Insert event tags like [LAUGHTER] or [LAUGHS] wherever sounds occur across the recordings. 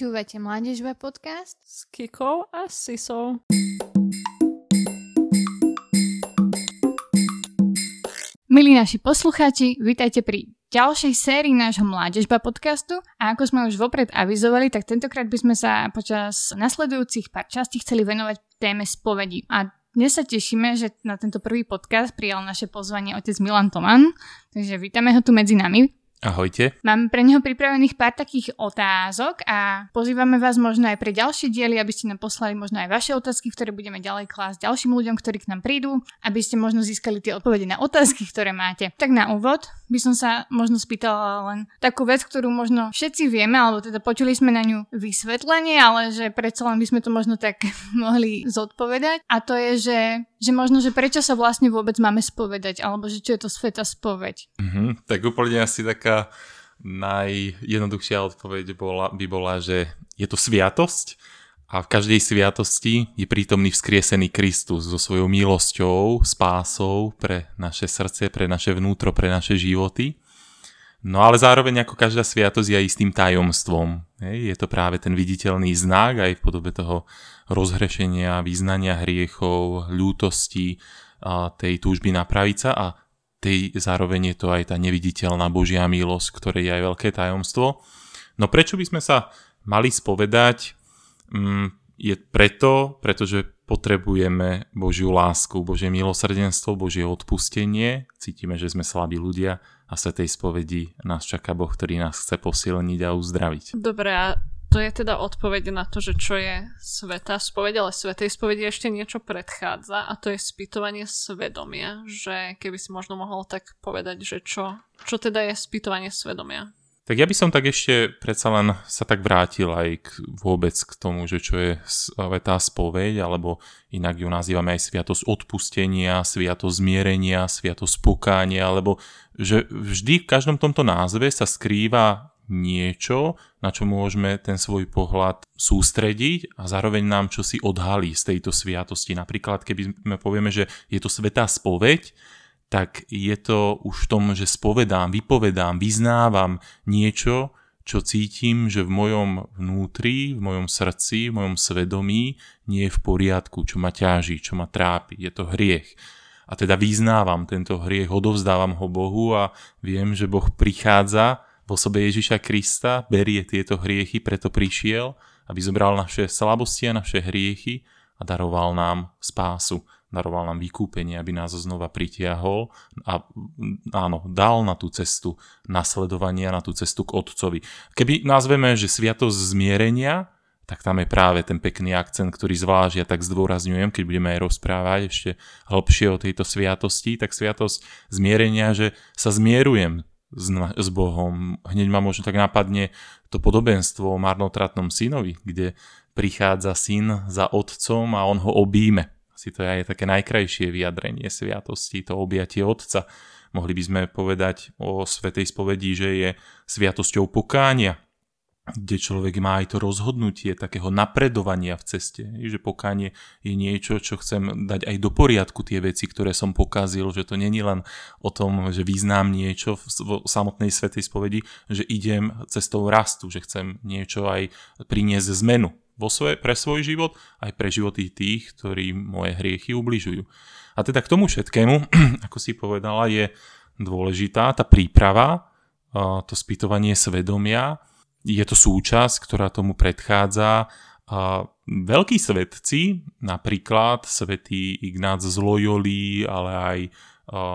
Počúvate Mládežba podcast s Kikou a Sisou. Milí naši poslucháči, vítajte pri ďalšej sérii nášho Mládežba podcastu a ako sme už vopred avizovali, tak tentokrát by sme sa počas nasledujúcich pár častí chceli venovať téme spovedi. A dnes sa tešíme, že na tento prvý podcast prijal naše pozvanie otec Milan Toman, takže vítame ho tu medzi nami. Ahojte. Mám pre neho pripravených pár takých otázok a pozývame vás možno aj pre ďalšie diely, aby ste nám poslali možno aj vaše otázky, ktoré budeme ďalej klásť ďalším ľuďom, ktorí k nám prídu, aby ste možno získali tie odpovede na otázky, ktoré máte. Tak na úvod by som sa možno spýtala len takú vec, ktorú možno všetci vieme, alebo teda počuli sme na ňu vysvetlenie, ale že predsa len by sme to možno tak [LAUGHS] mohli zodpovedať. A to je, že, že možno, že prečo sa vlastne vôbec máme spovedať, alebo že čo je to sveta spoveď. Mm-hmm, tak úplne asi taká taká najjednoduchšia odpoveď bola, by bola, že je to sviatosť a v každej sviatosti je prítomný vzkriesený Kristus so svojou milosťou, spásou pre naše srdce, pre naše vnútro, pre naše životy. No ale zároveň ako každá sviatosť je aj istým tajomstvom. Je to práve ten viditeľný znak aj v podobe toho rozhrešenia, význania hriechov, ľútosti, tej túžby napraviť sa a tej zároveň je to aj tá neviditeľná Božia milosť, ktoré je aj veľké tajomstvo. No prečo by sme sa mali spovedať? Mm, je preto, pretože potrebujeme Božiu lásku, Božie milosrdenstvo, Božie odpustenie. Cítime, že sme slabí ľudia a sa tej spovedi nás čaká Boh, ktorý nás chce posilniť a uzdraviť. Dobre, a to je teda odpoveď na to, že čo je sveta spoveď, ale svetej spovedi ešte niečo predchádza a to je spýtovanie svedomia, že keby si možno mohol tak povedať, že čo, čo teda je spýtovanie svedomia. Tak ja by som tak ešte predsa len sa tak vrátil aj k, vôbec k tomu, že čo je svetá spoveď, alebo inak ju nazývame aj sviatosť odpustenia, sviatosť zmierenia, sviatosť pokánia, alebo že vždy v každom tomto názve sa skrýva niečo, na čo môžeme ten svoj pohľad sústrediť a zároveň nám čo si odhalí z tejto sviatosti. Napríklad, keby sme povieme, že je to svetá spoveď, tak je to už v tom, že spovedám, vypovedám, vyznávam niečo, čo cítim, že v mojom vnútri, v mojom srdci, v mojom svedomí nie je v poriadku, čo ma ťaží, čo ma trápi. Je to hriech. A teda vyznávam tento hriech, odovzdávam ho Bohu a viem, že Boh prichádza v osobe Ježiša Krista, berie tieto hriechy, preto prišiel, aby zobral naše slabosti a naše hriechy a daroval nám spásu, daroval nám vykúpenie, aby nás znova pritiahol a áno, dal na tú cestu nasledovania, na tú cestu k Otcovi. Keby nazveme, že sviatosť zmierenia, tak tam je práve ten pekný akcent, ktorý zvlášť ja tak zdôrazňujem, keď budeme aj rozprávať ešte hlbšie o tejto sviatosti, tak sviatosť zmierenia, že sa zmierujem s, s Bohom. Hneď ma možno tak napadne to podobenstvo o marnotratnom synovi, kde prichádza syn za otcom a on ho obíme. Asi to je také najkrajšie vyjadrenie sviatosti, to objatie otca. Mohli by sme povedať o svetej spovedi, že je sviatosťou pokánia, kde človek má aj to rozhodnutie takého napredovania v ceste, že pokánie je niečo, čo chcem dať aj do poriadku tie veci, ktoré som pokazil, že to není len o tom, že význam niečo v samotnej svetej spovedi, že idem cestou rastu, že chcem niečo aj priniesť zmenu vo svoje, pre svoj život, aj pre životy tých, ktorí moje hriechy ubližujú. A teda k tomu všetkému, [CLEARS THROAT] ako si povedala, je dôležitá tá príprava, to spýtovanie svedomia, je to súčasť, ktorá tomu predchádza. A veľkí svetci, napríklad svätý Ignác z Loyoli, ale aj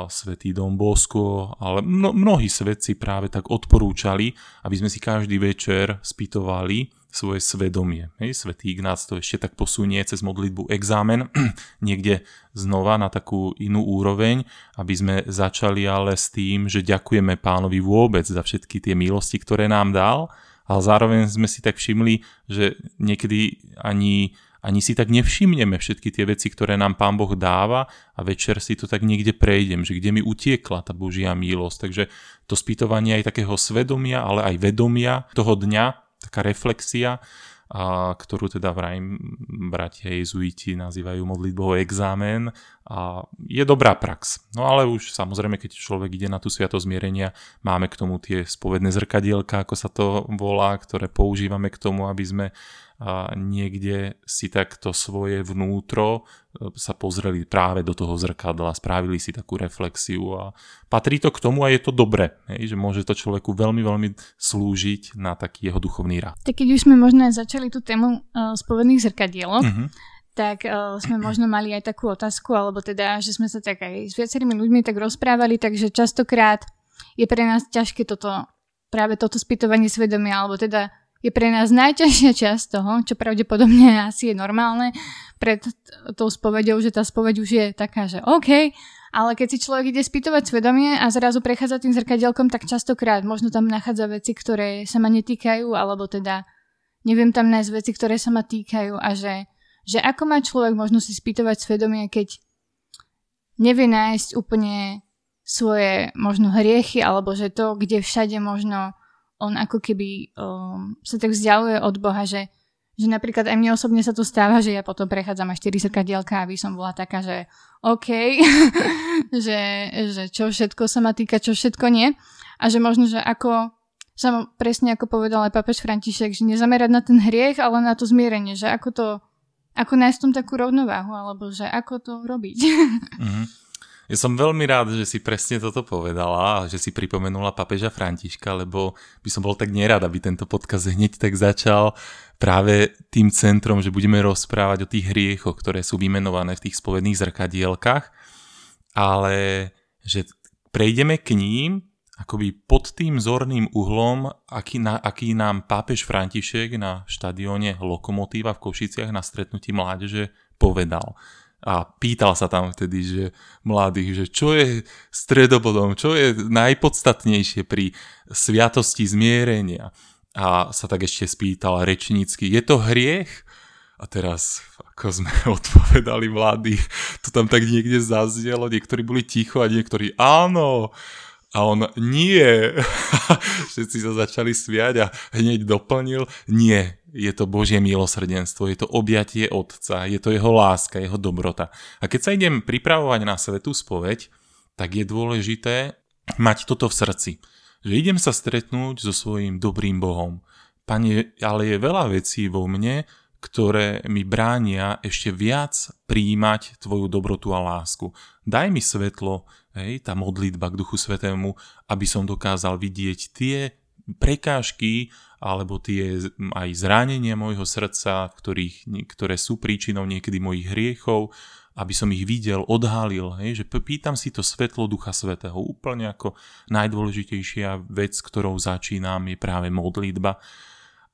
svätý Don Bosco, ale mno, mnohí svetci práve tak odporúčali, aby sme si každý večer spýtovali svoje svedomie. Hej, svätý Ignác to ešte tak posunie cez modlitbu examen [CLEARS THROAT] niekde znova na takú inú úroveň, aby sme začali ale s tým, že ďakujeme pánovi vôbec za všetky tie milosti, ktoré nám dal ale zároveň sme si tak všimli, že niekedy ani, ani si tak nevšimneme všetky tie veci, ktoré nám Pán Boh dáva a večer si to tak niekde prejdem, že kde mi utiekla tá Božia milosť. Takže to spýtovanie aj takého svedomia, ale aj vedomia toho dňa, taká reflexia a, ktorú teda vraj bratia jezuiti nazývajú modlitbou examen a je dobrá prax. No ale už samozrejme, keď človek ide na tú sviatosť zmierenia, máme k tomu tie spovedné zrkadielka, ako sa to volá, ktoré používame k tomu, aby sme a niekde si takto svoje vnútro e, sa pozreli práve do toho zrkadla, spravili si takú reflexiu a patrí to k tomu a je to dobre, hej, že môže to človeku veľmi, veľmi slúžiť na taký jeho duchovný rád. Tak keď už sme možno začali tú tému uh, spovedných zrkadielok, uh-huh. tak uh, sme možno mali aj takú otázku, alebo teda, že sme sa tak aj s viacerými ľuďmi tak rozprávali, takže častokrát je pre nás ťažké toto, práve toto spýtovanie svedomia, alebo teda je pre nás najťažšia časť toho, čo pravdepodobne [LAUGHS] asi je normálne pred tou spovedou, že tá spoveď už je taká, že OK, ale keď si človek ide spýtovať svedomie a zrazu prechádza tým zrkadielkom, tak častokrát možno tam nachádza veci, ktoré sa ma netýkajú, alebo teda neviem tam nájsť veci, ktoré sa ma týkajú a že, že ako má človek možno si spýtovať svedomie, keď nevie nájsť úplne svoje možno hriechy, alebo že to, kde všade možno on ako keby um, sa tak vzdialuje od Boha, že, že napríklad aj mne osobne sa to stáva, že ja potom prechádzam až 4 zrkadielka, aby som bola taká, že OK, [LAUGHS] že, že čo všetko sa ma týka, čo všetko nie. A že možno, že ako som presne ako povedal aj papež František, že nezamerať na ten hriech, ale na to zmierenie, že ako to, ako nájsť tom takú rovnováhu, alebo že ako to robiť. Mm-hmm. [LAUGHS] Ja som veľmi rád, že si presne toto povedala a že si pripomenula papeža Františka, lebo by som bol tak nerad, aby tento podkaz hneď tak začal práve tým centrom, že budeme rozprávať o tých hriechoch, ktoré sú vymenované v tých spovedných zrkadielkach, ale že prejdeme k ním akoby pod tým zorným uhlom, aký, na, aký nám pápež František na štadióne Lokomotíva v Košiciach na stretnutí mládeže povedal a pýtal sa tam vtedy, že mladých, že čo je stredobodom, čo je najpodstatnejšie pri sviatosti zmierenia. A sa tak ešte spýtal rečnícky, je to hriech? A teraz, ako sme [LAUGHS] odpovedali mladí, to tam tak niekde zaznelo, niektorí boli ticho a niektorí áno. A on nie. [LAUGHS] Všetci sa začali sviať a hneď doplnil, nie, je to Božie milosrdenstvo, je to objatie Otca, je to jeho láska, jeho dobrota. A keď sa idem pripravovať na svetú spoveď, tak je dôležité mať toto v srdci. Že idem sa stretnúť so svojím dobrým Bohom. Pane, ale je veľa vecí vo mne, ktoré mi bránia ešte viac príjmať tvoju dobrotu a lásku. Daj mi svetlo, hej, tá modlitba k Duchu Svetému, aby som dokázal vidieť tie prekážky alebo tie aj zranenia môjho srdca, ktorých, ktoré sú príčinou niekedy mojich hriechov, aby som ich videl, odhalil, hej, že pýtam si to svetlo Ducha Svetého. Úplne ako najdôležitejšia vec, ktorou začínam, je práve modlitba.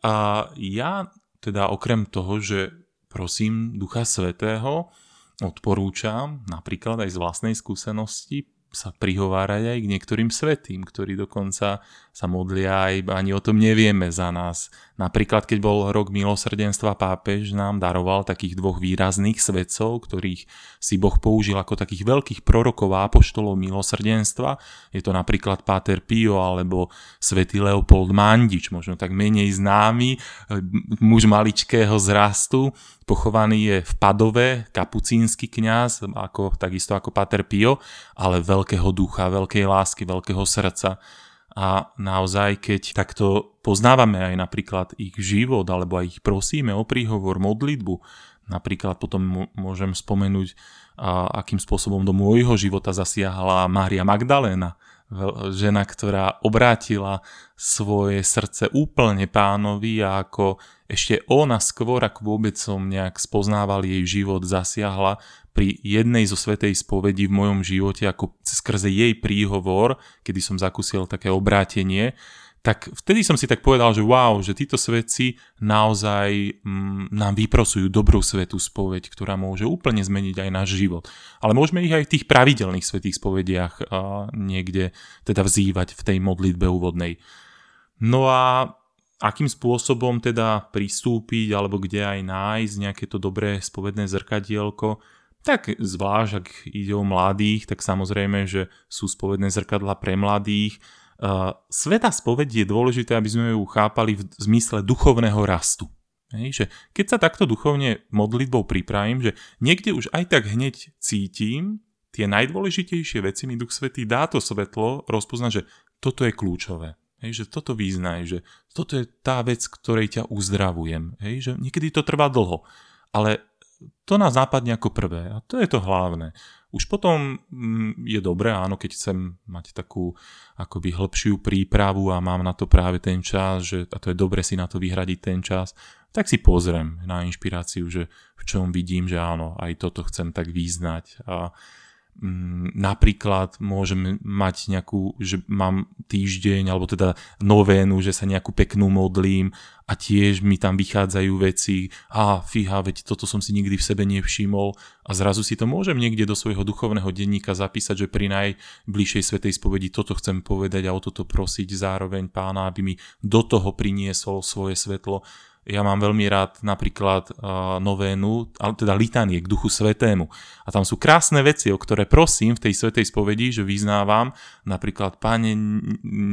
A ja teda okrem toho, že prosím Ducha Svetého, odporúčam napríklad aj z vlastnej skúsenosti sa prihovárať aj k niektorým svetým, ktorí dokonca sa modlia aj ani o tom nevieme za nás. Napríklad, keď bol rok milosrdenstva, pápež nám daroval takých dvoch výrazných svetcov, ktorých si Boh použil ako takých veľkých prorokov a apoštolov milosrdenstva. Je to napríklad Páter Pio alebo svätý Leopold Mandič, možno tak menej známy, muž maličkého zrastu, pochovaný je v Padove, kapucínsky kňaz, ako, takisto ako Pater Pio, ale veľkého ducha, veľkej lásky, veľkého srdca. A naozaj, keď takto poznávame aj napríklad ich život, alebo aj ich prosíme o príhovor, modlitbu, napríklad potom môžem spomenúť, akým spôsobom do môjho života zasiahla Mária Magdaléna, žena, ktorá obrátila svoje srdce úplne pánovi a ako ešte ona skôr, ako vôbec som nejak spoznával jej život, zasiahla pri jednej zo svetej spovedi v mojom živote, ako skrze jej príhovor, kedy som zakúsil také obrátenie, tak vtedy som si tak povedal, že wow, že títo svetci naozaj mm, nám vyprosujú dobrú svetú spoveď, ktorá môže úplne zmeniť aj náš život. Ale môžeme ich aj v tých pravidelných svetých spovediach a, niekde teda vzývať v tej modlitbe úvodnej. No a akým spôsobom teda pristúpiť alebo kde aj nájsť nejaké to dobré spovedné zrkadielko, tak zvlášť ak ide o mladých, tak samozrejme, že sú spovedné zrkadla pre mladých, Uh, sveta spoveď je dôležité, aby sme ju chápali v zmysle duchovného rastu. Hej, že keď sa takto duchovne modlitbou pripravím, že niekde už aj tak hneď cítim tie najdôležitejšie veci, mi Duch Svetý dá to svetlo rozpoznať, že toto je kľúčové. Hej, že toto význaj, že toto je tá vec, ktorej ťa uzdravujem. Hej, že niekedy to trvá dlho, ale to nás nápadne ako prvé a to je to hlavné. Už potom mm, je dobré, áno, keď chcem mať takú akoby hĺbšiu prípravu a mám na to práve ten čas, že, a to je dobre si na to vyhradiť ten čas, tak si pozriem na inšpiráciu, že v čom vidím, že áno, aj toto chcem tak význať. A, napríklad môžem mať nejakú, že mám týždeň alebo teda novénu, že sa nejakú peknú modlím a tiež mi tam vychádzajú veci. A fíha, veď toto som si nikdy v sebe nevšimol. A zrazu si to môžem niekde do svojho duchovného denníka zapísať, že pri najbližšej svetej spovedi toto chcem povedať a o toto prosiť zároveň pána, aby mi do toho priniesol svoje svetlo ja mám veľmi rád napríklad uh, novénu, ale teda litanie k duchu svetému. A tam sú krásne veci, o ktoré prosím v tej svetej spovedi, že vyznávam. Napríklad, páne,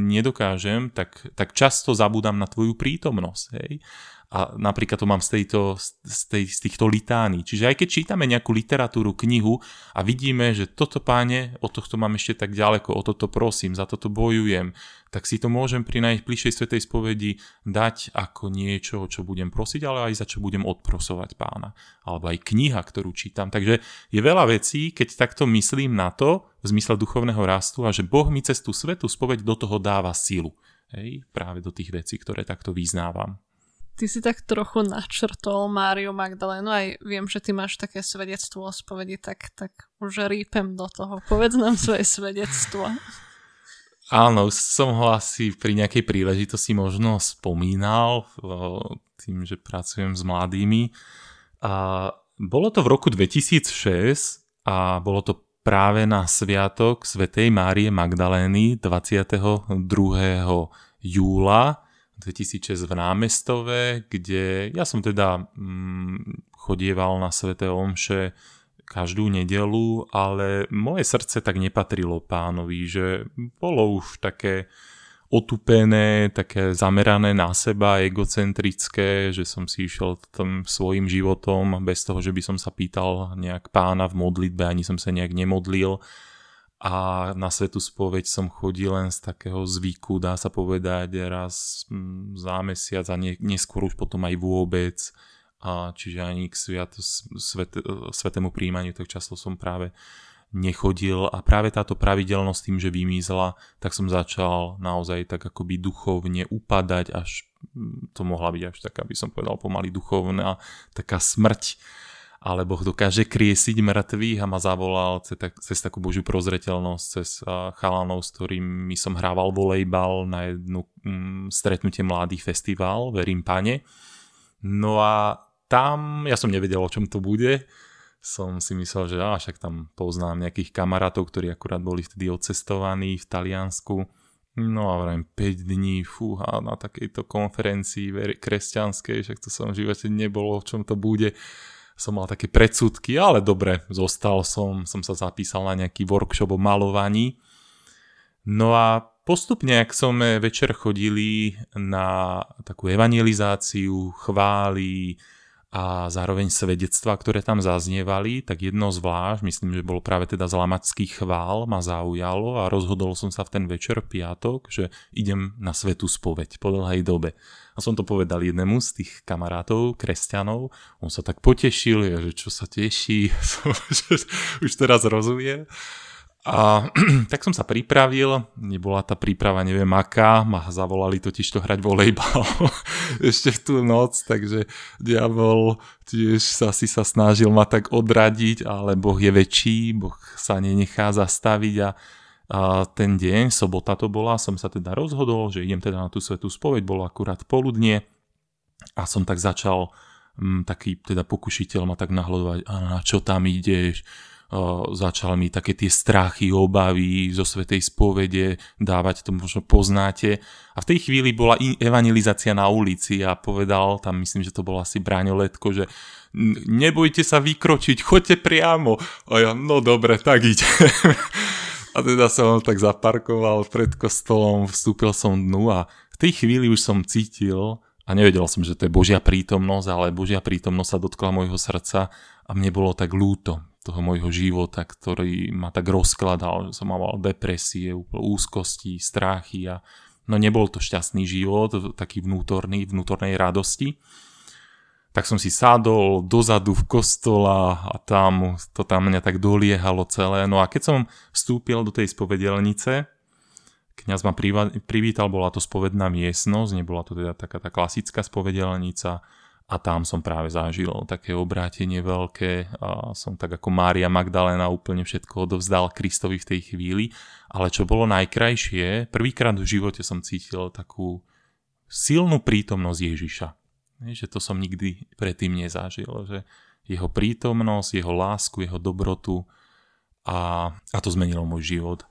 nedokážem, tak, tak často zabúdam na tvoju prítomnosť. Hej? A napríklad to mám z, tejto, z, tej, z týchto litány. Čiže aj keď čítame nejakú literatúru, knihu a vidíme, že toto páne, o tohto mám ešte tak ďaleko, o toto prosím, za toto bojujem, tak si to môžem pri najbližšej svetej spovedi dať ako niečo, čo budem prosiť, ale aj za čo budem odprosovať pána. Alebo aj kniha, ktorú čítam. Takže je veľa vecí, keď takto myslím na to, v zmysle duchovného rastu a že Boh mi cez tú svetú spoveď do toho dáva silu. Hej, práve do tých vecí, ktoré takto vyznávam. Ty si tak trochu načrtol Máriu Magdalénu, aj viem, že ty máš také svedectvo o spovedi, tak, tak už rípem do toho. Povedz nám svoje svedectvo. Áno, som ho asi pri nejakej príležitosti možno spomínal tým, že pracujem s mladými. A bolo to v roku 2006 a bolo to práve na sviatok Svetej Márie Magdalény 22. júla 2006 v Námestove, kde ja som teda mm, chodieval na Sveté Omše každú nedelu, ale moje srdce tak nepatrilo pánovi, že bolo už také otupené, také zamerané na seba, egocentrické, že som si išiel tam svojim životom bez toho, že by som sa pýtal nejak pána v modlitbe, ani som sa nejak nemodlil a na svetu spoveď som chodil len z takého zvyku, dá sa povedať, raz mm, za mesiac a nie, neskôr už potom aj vôbec. A čiže ani k sviat, svet, svetému príjmaniu tak často som práve nechodil a práve táto pravidelnosť tým, že vymizla, tak som začal naozaj tak akoby duchovne upadať, až mm, to mohla byť až taká, by som povedal, pomaly duchovná, taká smrť ale Boh dokáže kriesiť mŕtvych a ma zavolal cez, tak, cez takú božiu prozreteľnosť, cez uh, chalanov, s ktorými som hrával volejbal na jednu um, stretnutie mladých festival, verím pane. No a tam, ja som nevedel, o čom to bude, som si myslel, že á, však tam poznám nejakých kamarátov, ktorí akurát boli vtedy odcestovaní v Taliansku. No a vrajím 5 dní, fúha, na takejto konferencii kresťanskej, však to som v živote nebolo, o čom to bude som mal také predsudky, ale dobre, zostal som, som sa zapísal na nejaký workshop o malovaní. No a postupne, ak sme večer chodili na takú evangelizáciu, chvály, a zároveň svedectva, ktoré tam zaznievali, tak jedno zvlášť, myslím, že bolo práve teda z lamackých chvál, ma zaujalo a rozhodol som sa v ten večer piatok, že idem na svetú spoveď po dlhej dobe. A som to povedal jednému z tých kamarátov, kresťanov, on sa tak potešil, že čo sa teší, [LAUGHS] už teraz rozumie. A [CLEARS THROAT] tak som sa pripravil, nebola tá príprava neviem aká, ma zavolali totiž to hrať volejbal [LAUGHS] ešte v tú noc, takže diabol tiež sa sa snažil ma tak odradiť, ale Boh je väčší, Boh sa nenechá zastaviť a, a ten deň, sobota to bola, som sa teda rozhodol, že idem teda na tú svetú spoveď, bolo akurát poludnie a som tak začal, m, mm, taký teda pokušiteľ ma tak nahľadovať, a na čo tam ideš, začal mi také tie strachy, obavy zo Svetej spovede dávať, to možno poznáte. A v tej chvíli bola evangelizácia na ulici a povedal, tam myslím, že to bolo asi Bráňo Letko, že nebojte sa vykročiť, choďte priamo. A ja, no dobre, tak ide. [LAUGHS] a teda som tak zaparkoval pred kostolom, vstúpil som dnu a v tej chvíli už som cítil, a nevedel som, že to je Božia prítomnosť, ale Božia prítomnosť sa dotkla môjho srdca a mne bolo tak ľúto toho môjho života, ktorý ma tak rozkladal, že som mal depresie, úzkosti, strachy a no nebol to šťastný život, taký vnútorný, vnútornej radosti. Tak som si sadol dozadu v kostola a tam to tam mňa tak doliehalo celé. No a keď som vstúpil do tej spovedelnice, kňaz ma privítal, bola to spovedná miestnosť, nebola to teda taká tá klasická spovedelnica, a tam som práve zažil také obrátenie veľké a som tak ako Mária Magdalena úplne všetko odovzdal Kristovi v tej chvíli, ale čo bolo najkrajšie, prvýkrát v živote som cítil takú silnú prítomnosť Ježiša. Že to som nikdy predtým nezažil, že jeho prítomnosť, jeho lásku, jeho dobrotu a, a to zmenilo môj život.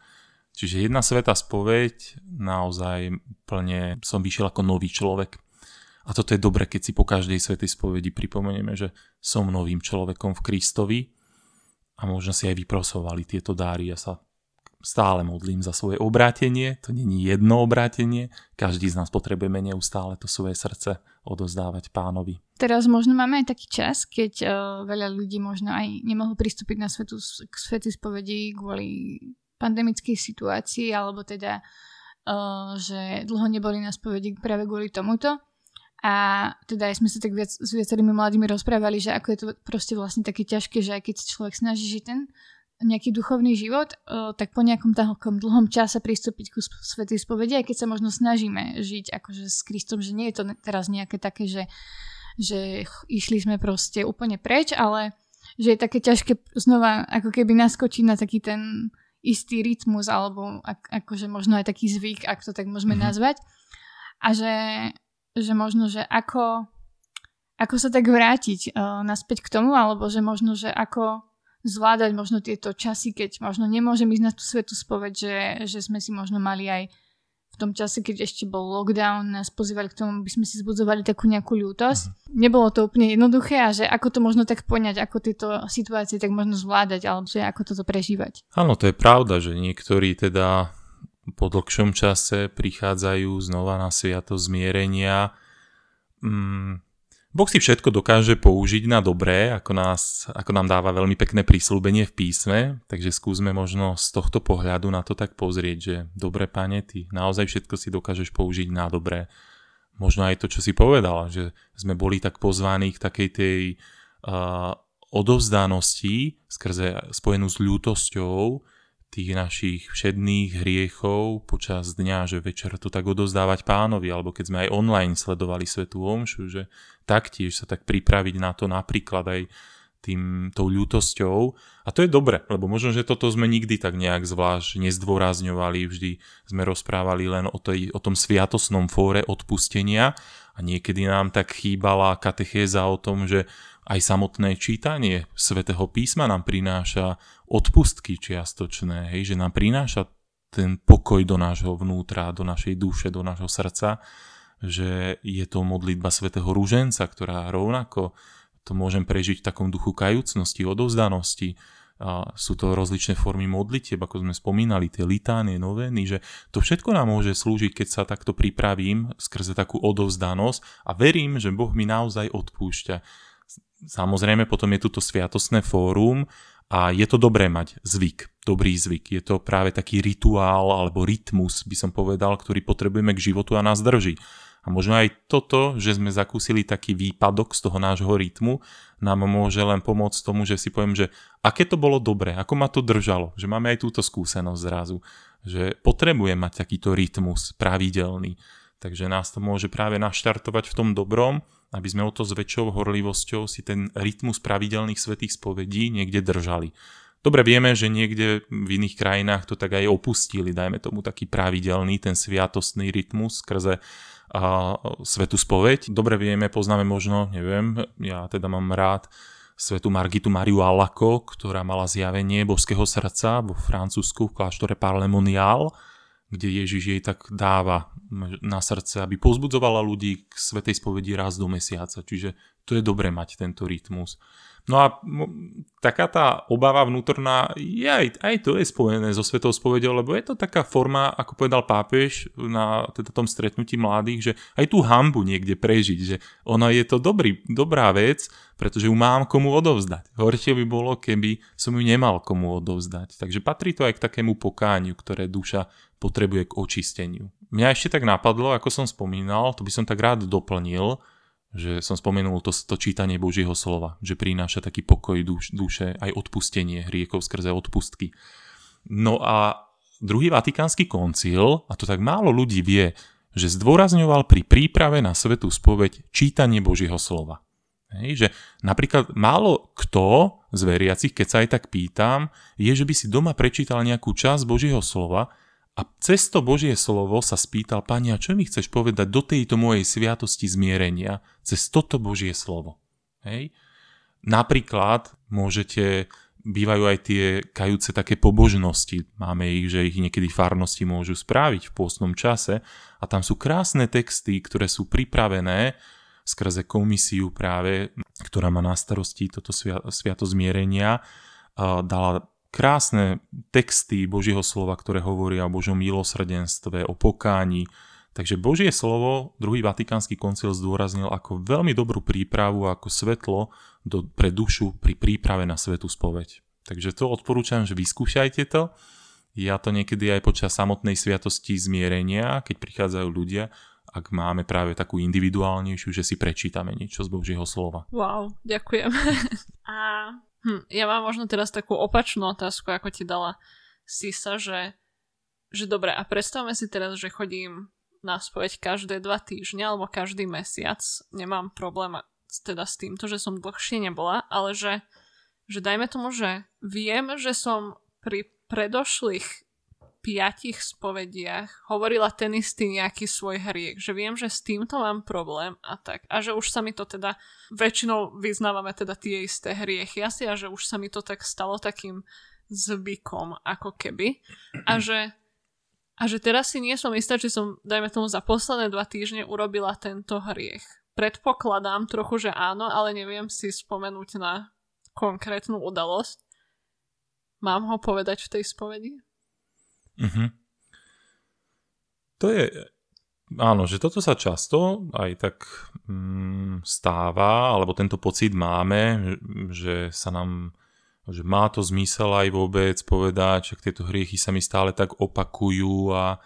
Čiže jedna sveta spoveď, naozaj plne som vyšiel ako nový človek a toto je dobre, keď si po každej svetej spovedi pripomenieme, že som novým človekom v Kristovi a možno si aj vyprosovali tieto dáry. Ja sa stále modlím za svoje obrátenie, to není jedno obrátenie, každý z nás potrebujeme neustále to svoje srdce odozdávať pánovi. Teraz možno máme aj taký čas, keď uh, veľa ľudí možno aj nemohlo pristúpiť na svetu, k svetej spovedi kvôli pandemickej situácii, alebo teda, uh, že dlho neboli na spovedi práve kvôli tomuto. A teda aj sme sa tak viac, s viacerými mladými rozprávali, že ako je to proste vlastne také ťažké, že aj keď sa človek snaží žiť ten nejaký duchovný život, tak po nejakom takom dlhom čase pristúpiť ku svetej spovedi, aj keď sa možno snažíme žiť akože s Kristom, že nie je to teraz nejaké také, že, že išli sme proste úplne preč, ale že je také ťažké znova ako keby naskočiť na taký ten istý rytmus, alebo ak, akože možno aj taký zvyk, ak to tak môžeme mm-hmm. nazvať. A že že možno, že ako, ako sa tak vrátiť uh, naspäť k tomu, alebo že možno, že ako zvládať možno tieto časy, keď možno nemôžem ísť na tú svetu spoveď, že, že sme si možno mali aj v tom čase, keď ešte bol lockdown, nás pozývali k tomu, aby sme si zbudzovali takú nejakú ľútosť. Mm-hmm. Nebolo to úplne jednoduché a že ako to možno tak poňať, ako tieto situácie tak možno zvládať, alebo že ako toto prežívať. Áno, to je pravda, že niektorí teda po dlhšom čase prichádzajú znova na sviato zmierenia. Mm, boh si všetko dokáže použiť na dobré, ako, nás, ako nám dáva veľmi pekné prísľubenie v písme, takže skúsme možno z tohto pohľadu na to tak pozrieť, že dobre pane, ty naozaj všetko si dokážeš použiť na dobré. Možno aj to, čo si povedala, že sme boli tak pozvaní k takej tej uh, odovzdanosti skrze spojenú s ľútosťou, tých našich všedných hriechov počas dňa, že večer to tak odozdávať pánovi, alebo keď sme aj online sledovali Svetú Omšu, že taktiež sa tak pripraviť na to napríklad aj tým, tou ľútosťou. A to je dobre, lebo možno, že toto sme nikdy tak nejak zvlášť nezdôrazňovali, vždy sme rozprávali len o, tej, o tom sviatosnom fóre odpustenia a niekedy nám tak chýbala katechéza o tom, že aj samotné čítanie svätého písma nám prináša odpustky čiastočné, hej, že nám prináša ten pokoj do nášho vnútra, do našej duše, do nášho srdca, že je to modlitba svätého Rúženca, ktorá rovnako to môžem prežiť v takom duchu kajúcnosti, odovzdanosti. A sú to rozličné formy modlitieb, ako sme spomínali, tie litánie, novény, že to všetko nám môže slúžiť, keď sa takto pripravím skrze takú odovzdanosť a verím, že Boh mi naozaj odpúšťa Samozrejme, potom je tu to sviatosné fórum a je to dobré mať zvyk, dobrý zvyk. Je to práve taký rituál alebo rytmus, by som povedal, ktorý potrebujeme k životu a nás drží. A možno aj toto, že sme zakúsili taký výpadok z toho nášho rytmu, nám môže len pomôcť tomu, že si poviem, že aké to bolo dobré, ako ma to držalo, že máme aj túto skúsenosť zrazu, že potrebujem mať takýto rytmus pravidelný. Takže nás to môže práve naštartovať v tom dobrom aby sme o to s väčšou horlivosťou si ten rytmus pravidelných svetých spovedí niekde držali. Dobre vieme, že niekde v iných krajinách to tak aj opustili, dajme tomu taký pravidelný, ten sviatostný rytmus skrze a, svetu spoveď. Dobre vieme, poznáme možno, neviem, ja teda mám rád svetu Margitu Mariu Alako, ktorá mala zjavenie božského srdca vo Francúzsku v kláštore Parlemonial, kde Ježiš jej tak dáva na srdce, aby pozbudzovala ľudí k svetej spovedi raz do mesiaca. Čiže to je dobre mať tento rytmus. No a taká tá obava vnútorná, je aj, aj to je spojené so svetou spovedou, lebo je to taká forma, ako povedal pápež na teda tom stretnutí mladých, že aj tú hambu niekde prežiť, že ona je to dobrý, dobrá vec, pretože ju mám komu odovzdať. Horšie by bolo, keby som ju nemal komu odovzdať. Takže patrí to aj k takému pokániu, ktoré duša potrebuje k očisteniu. Mňa ešte tak napadlo, ako som spomínal, to by som tak rád doplnil, že som spomenul to, to čítanie Božieho slova, že prináša taký pokoj duš, duše, aj odpustenie hriekov skrze odpustky. No a druhý vatikánsky koncil, a to tak málo ľudí vie, že zdôrazňoval pri príprave na svetú spoveď čítanie Božieho slova. Hej, že napríklad málo kto z veriacich, keď sa aj tak pýtam, je, že by si doma prečítal nejakú časť Božieho slova a cez to Božie slovo sa spýtal, Pani, a čo mi chceš povedať do tejto mojej sviatosti zmierenia cez toto Božie slovo? Hej? Napríklad môžete, bývajú aj tie kajúce také pobožnosti, máme ich, že ich niekedy farnosti môžu správiť v pôstnom čase a tam sú krásne texty, ktoré sú pripravené skrze komisiu práve, ktorá má na starosti toto sviato zmierenia, dala krásne texty Božieho slova, ktoré hovoria o Božom milosrdenstve, o pokáni. Takže Božie slovo druhý Vatikánsky koncil zdôraznil ako veľmi dobrú prípravu, ako svetlo do, pre dušu pri príprave na svetú spoveď. Takže to odporúčam, že vyskúšajte to. Ja to niekedy aj počas samotnej sviatosti zmierenia, keď prichádzajú ľudia, ak máme práve takú individuálnejšiu, že si prečítame niečo z Božieho slova. Wow, ďakujem. [LAUGHS] A Hm, ja mám možno teraz takú opačnú otázku, ako ti dala Sisa, že, že dobre, a predstavme si teraz, že chodím na spoveď každé dva týždne alebo každý mesiac. Nemám problém teda s týmto, že som dlhšie nebola, ale že, že dajme tomu, že viem, že som pri predošlých piatich spovediach hovorila ten istý nejaký svoj hriek, že viem, že s týmto mám problém a tak. A že už sa mi to teda, väčšinou vyznávame teda tie isté hriechy asi a že už sa mi to tak stalo takým zvykom ako keby. A že, a že teraz si nie som istá, či som, dajme tomu, za posledné dva týždne urobila tento hriech. Predpokladám trochu, že áno, ale neviem si spomenúť na konkrétnu udalosť. Mám ho povedať v tej spovedi? Uh-huh. To je, áno, že toto sa často aj tak mm, stáva, alebo tento pocit máme, že sa nám, že má to zmysel aj vôbec povedať, že tieto hriechy sa mi stále tak opakujú a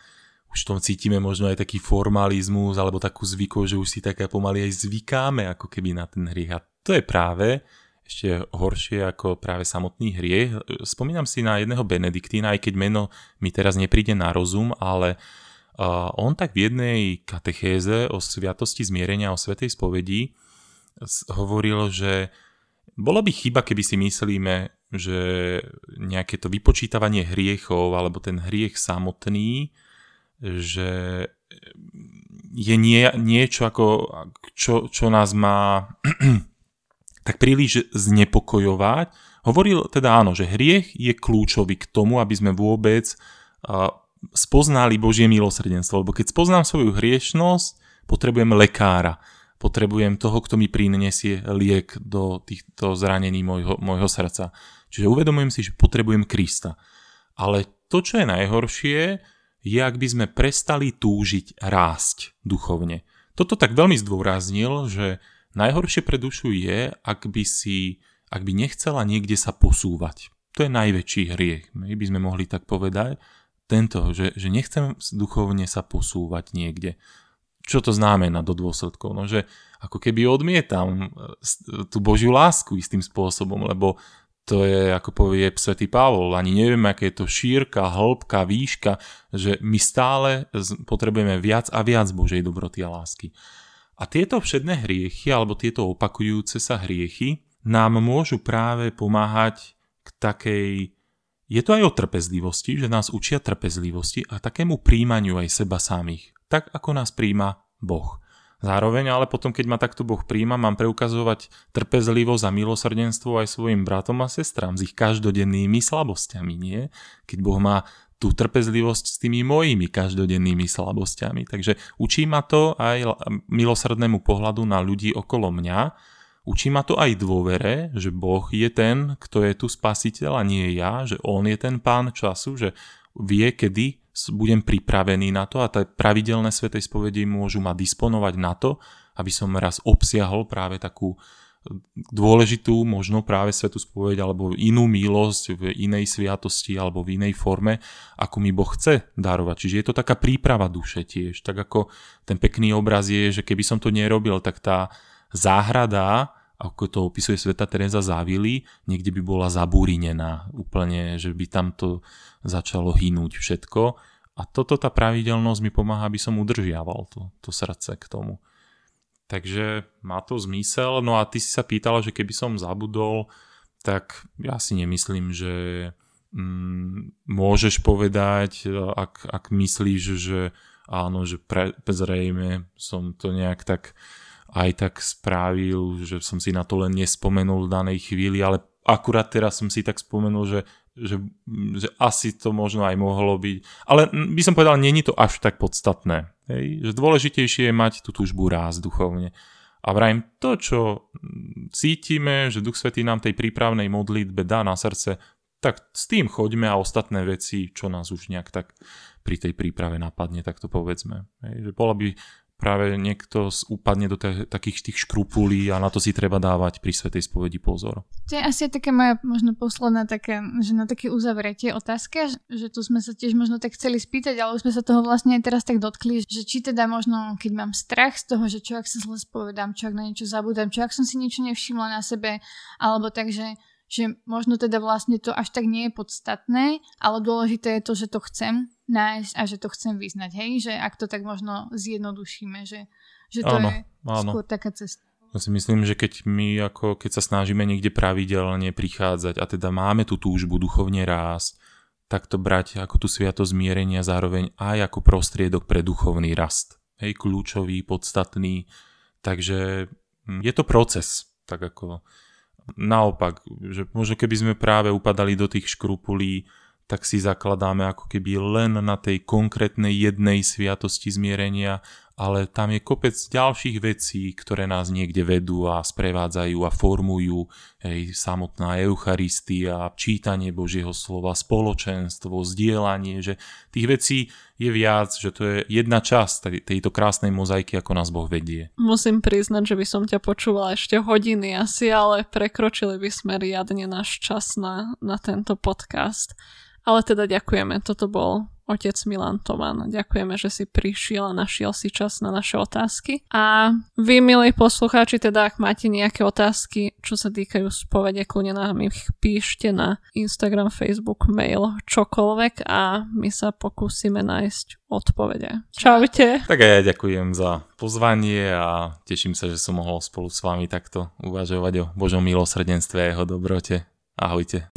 už tom cítime možno aj taký formalizmus alebo takú zvyku, že už si také pomaly aj zvykáme ako keby na ten hriech. A to je práve ešte horšie ako práve samotný hriech. Spomínam si na jedného Benediktína, aj keď meno mi teraz nepríde na rozum, ale on tak v jednej katechéze o sviatosti zmierenia, o svetej spovedi hovoril, že bolo by chyba, keby si myslíme, že nejaké to vypočítavanie hriechov alebo ten hriech samotný, že je nie, niečo ako, čo, čo nás má tak príliš znepokojovať. Hovoril teda áno, že hriech je kľúčový k tomu, aby sme vôbec spoznali Božie milosrdenstvo. Lebo keď spoznám svoju hriešnosť, potrebujem lekára. Potrebujem toho, kto mi prinesie liek do týchto zranení môjho, môjho srdca. Čiže uvedomujem si, že potrebujem Krista. Ale to, čo je najhoršie, je, ak by sme prestali túžiť rásť duchovne. Toto tak veľmi zdôraznil, že Najhoršie pre dušu je, ak by si, ak by nechcela niekde sa posúvať. To je najväčší hriech. My by sme mohli tak povedať. Tento, že, že nechcem duchovne sa posúvať niekde. Čo to znamená do dôsledkov? No, že ako keby odmietam e, tú Božiu lásku istým spôsobom, lebo to je, ako povie svätý Pavol, ani neviem, aké je to šírka, hĺbka, výška, že my stále potrebujeme viac a viac Božej dobroty a lásky. A tieto všedné hriechy alebo tieto opakujúce sa hriechy nám môžu práve pomáhať k takej... Je to aj o trpezlivosti, že nás učia trpezlivosti a takému príjmaniu aj seba samých, tak ako nás príjma Boh. Zároveň ale potom, keď ma takto Boh príjma, mám preukazovať trpezlivosť a milosrdenstvo aj svojim bratom a sestram s ich každodennými slabosťami, nie? Keď Boh ma tú trpezlivosť s tými mojimi každodennými slabosťami. Takže učí ma to aj milosrdnému pohľadu na ľudí okolo mňa, učí ma to aj dôvere, že Boh je ten, kto je tu spasiteľ a nie ja, že On je ten pán času, že vie, kedy budem pripravený na to a tie pravidelné svetej spovedi môžu ma disponovať na to, aby som raz obsiahol práve takú dôležitú, možno práve svetú spoveď alebo inú milosť v inej sviatosti alebo v inej forme, ako mi Boh chce darovať. Čiže je to taká príprava duše tiež. Tak ako ten pekný obraz je, že keby som to nerobil, tak tá záhrada, ako to opisuje sveta Teresa Závily, niekde by bola zabúrinená úplne, že by tam to začalo hynúť všetko. A toto tá pravidelnosť mi pomáha, aby som udržiaval to, to srdce k tomu. Takže má to zmysel. No a ty si sa pýtala, že keby som zabudol, tak ja si nemyslím, že mm, môžeš povedať, ak, ak myslíš, že áno, že pre, zrejme som to nejak tak aj tak spravil, že som si na to len nespomenul v danej chvíli, ale akurát teraz som si tak spomenul, že, že, že asi to možno aj mohlo byť. Ale by som povedal, není to až tak podstatné. Hej? Že dôležitejšie je mať tú túžbu ráz duchovne. A vrajím, to, čo cítime, že Duch Svetý nám tej prípravnej modlitbe dá na srdce, tak s tým choďme a ostatné veci, čo nás už nejak tak pri tej príprave napadne, tak to povedzme. Hej, že bola by práve niekto upadne do t- takých tých škrupulí a na to si treba dávať pri Svetej spovedi pozor. To je asi taká moja možno posledná taká, že na také uzavretie otázka, že tu sme sa tiež možno tak chceli spýtať, ale už sme sa toho vlastne aj teraz tak dotkli, že či teda možno, keď mám strach z toho, že čo ak sa zle spovedám, čo ak na niečo zabudám, čo ak som si niečo nevšimla na sebe, alebo tak, že že možno teda vlastne to až tak nie je podstatné, ale dôležité je to, že to chcem nájsť a že to chcem vyznať, hej? Že ak to tak možno zjednodušíme, že, že to áno, je áno. skôr taká cesta. Ja si myslím, že keď my ako keď sa snažíme niekde pravidelne prichádzať a teda máme tú túžbu duchovne rásť, tak to brať ako tú sviatosť zmierenia zároveň aj ako prostriedok pre duchovný rast. Hej, kľúčový, podstatný. Takže hm, je to proces, tak ako naopak, že možno keby sme práve upadali do tých škrupulí, tak si zakladáme ako keby len na tej konkrétnej jednej sviatosti zmierenia ale tam je kopec ďalších vecí, ktoré nás niekde vedú a sprevádzajú a formujú. Hej, samotná Eucharistia, čítanie Božieho slova, spoločenstvo, zdieľanie, že tých vecí je viac, že to je jedna časť tejto krásnej mozaiky, ako nás Boh vedie. Musím priznať, že by som ťa počúvala ešte hodiny asi, ale prekročili by sme riadne náš čas na, na tento podcast. Ale teda ďakujeme, toto bol otec Milan Toman. Ďakujeme, že si prišiel a našiel si čas na naše otázky. A vy, milí poslucháči, teda ak máte nejaké otázky, čo sa týkajú spovede, kľudne nám ich píšte na Instagram, Facebook, mail, čokoľvek a my sa pokúsime nájsť odpovede. Čaute. Tak aj ja ďakujem za pozvanie a teším sa, že som mohol spolu s vami takto uvažovať o Božom milosrdenstve a jeho dobrote. Ahojte.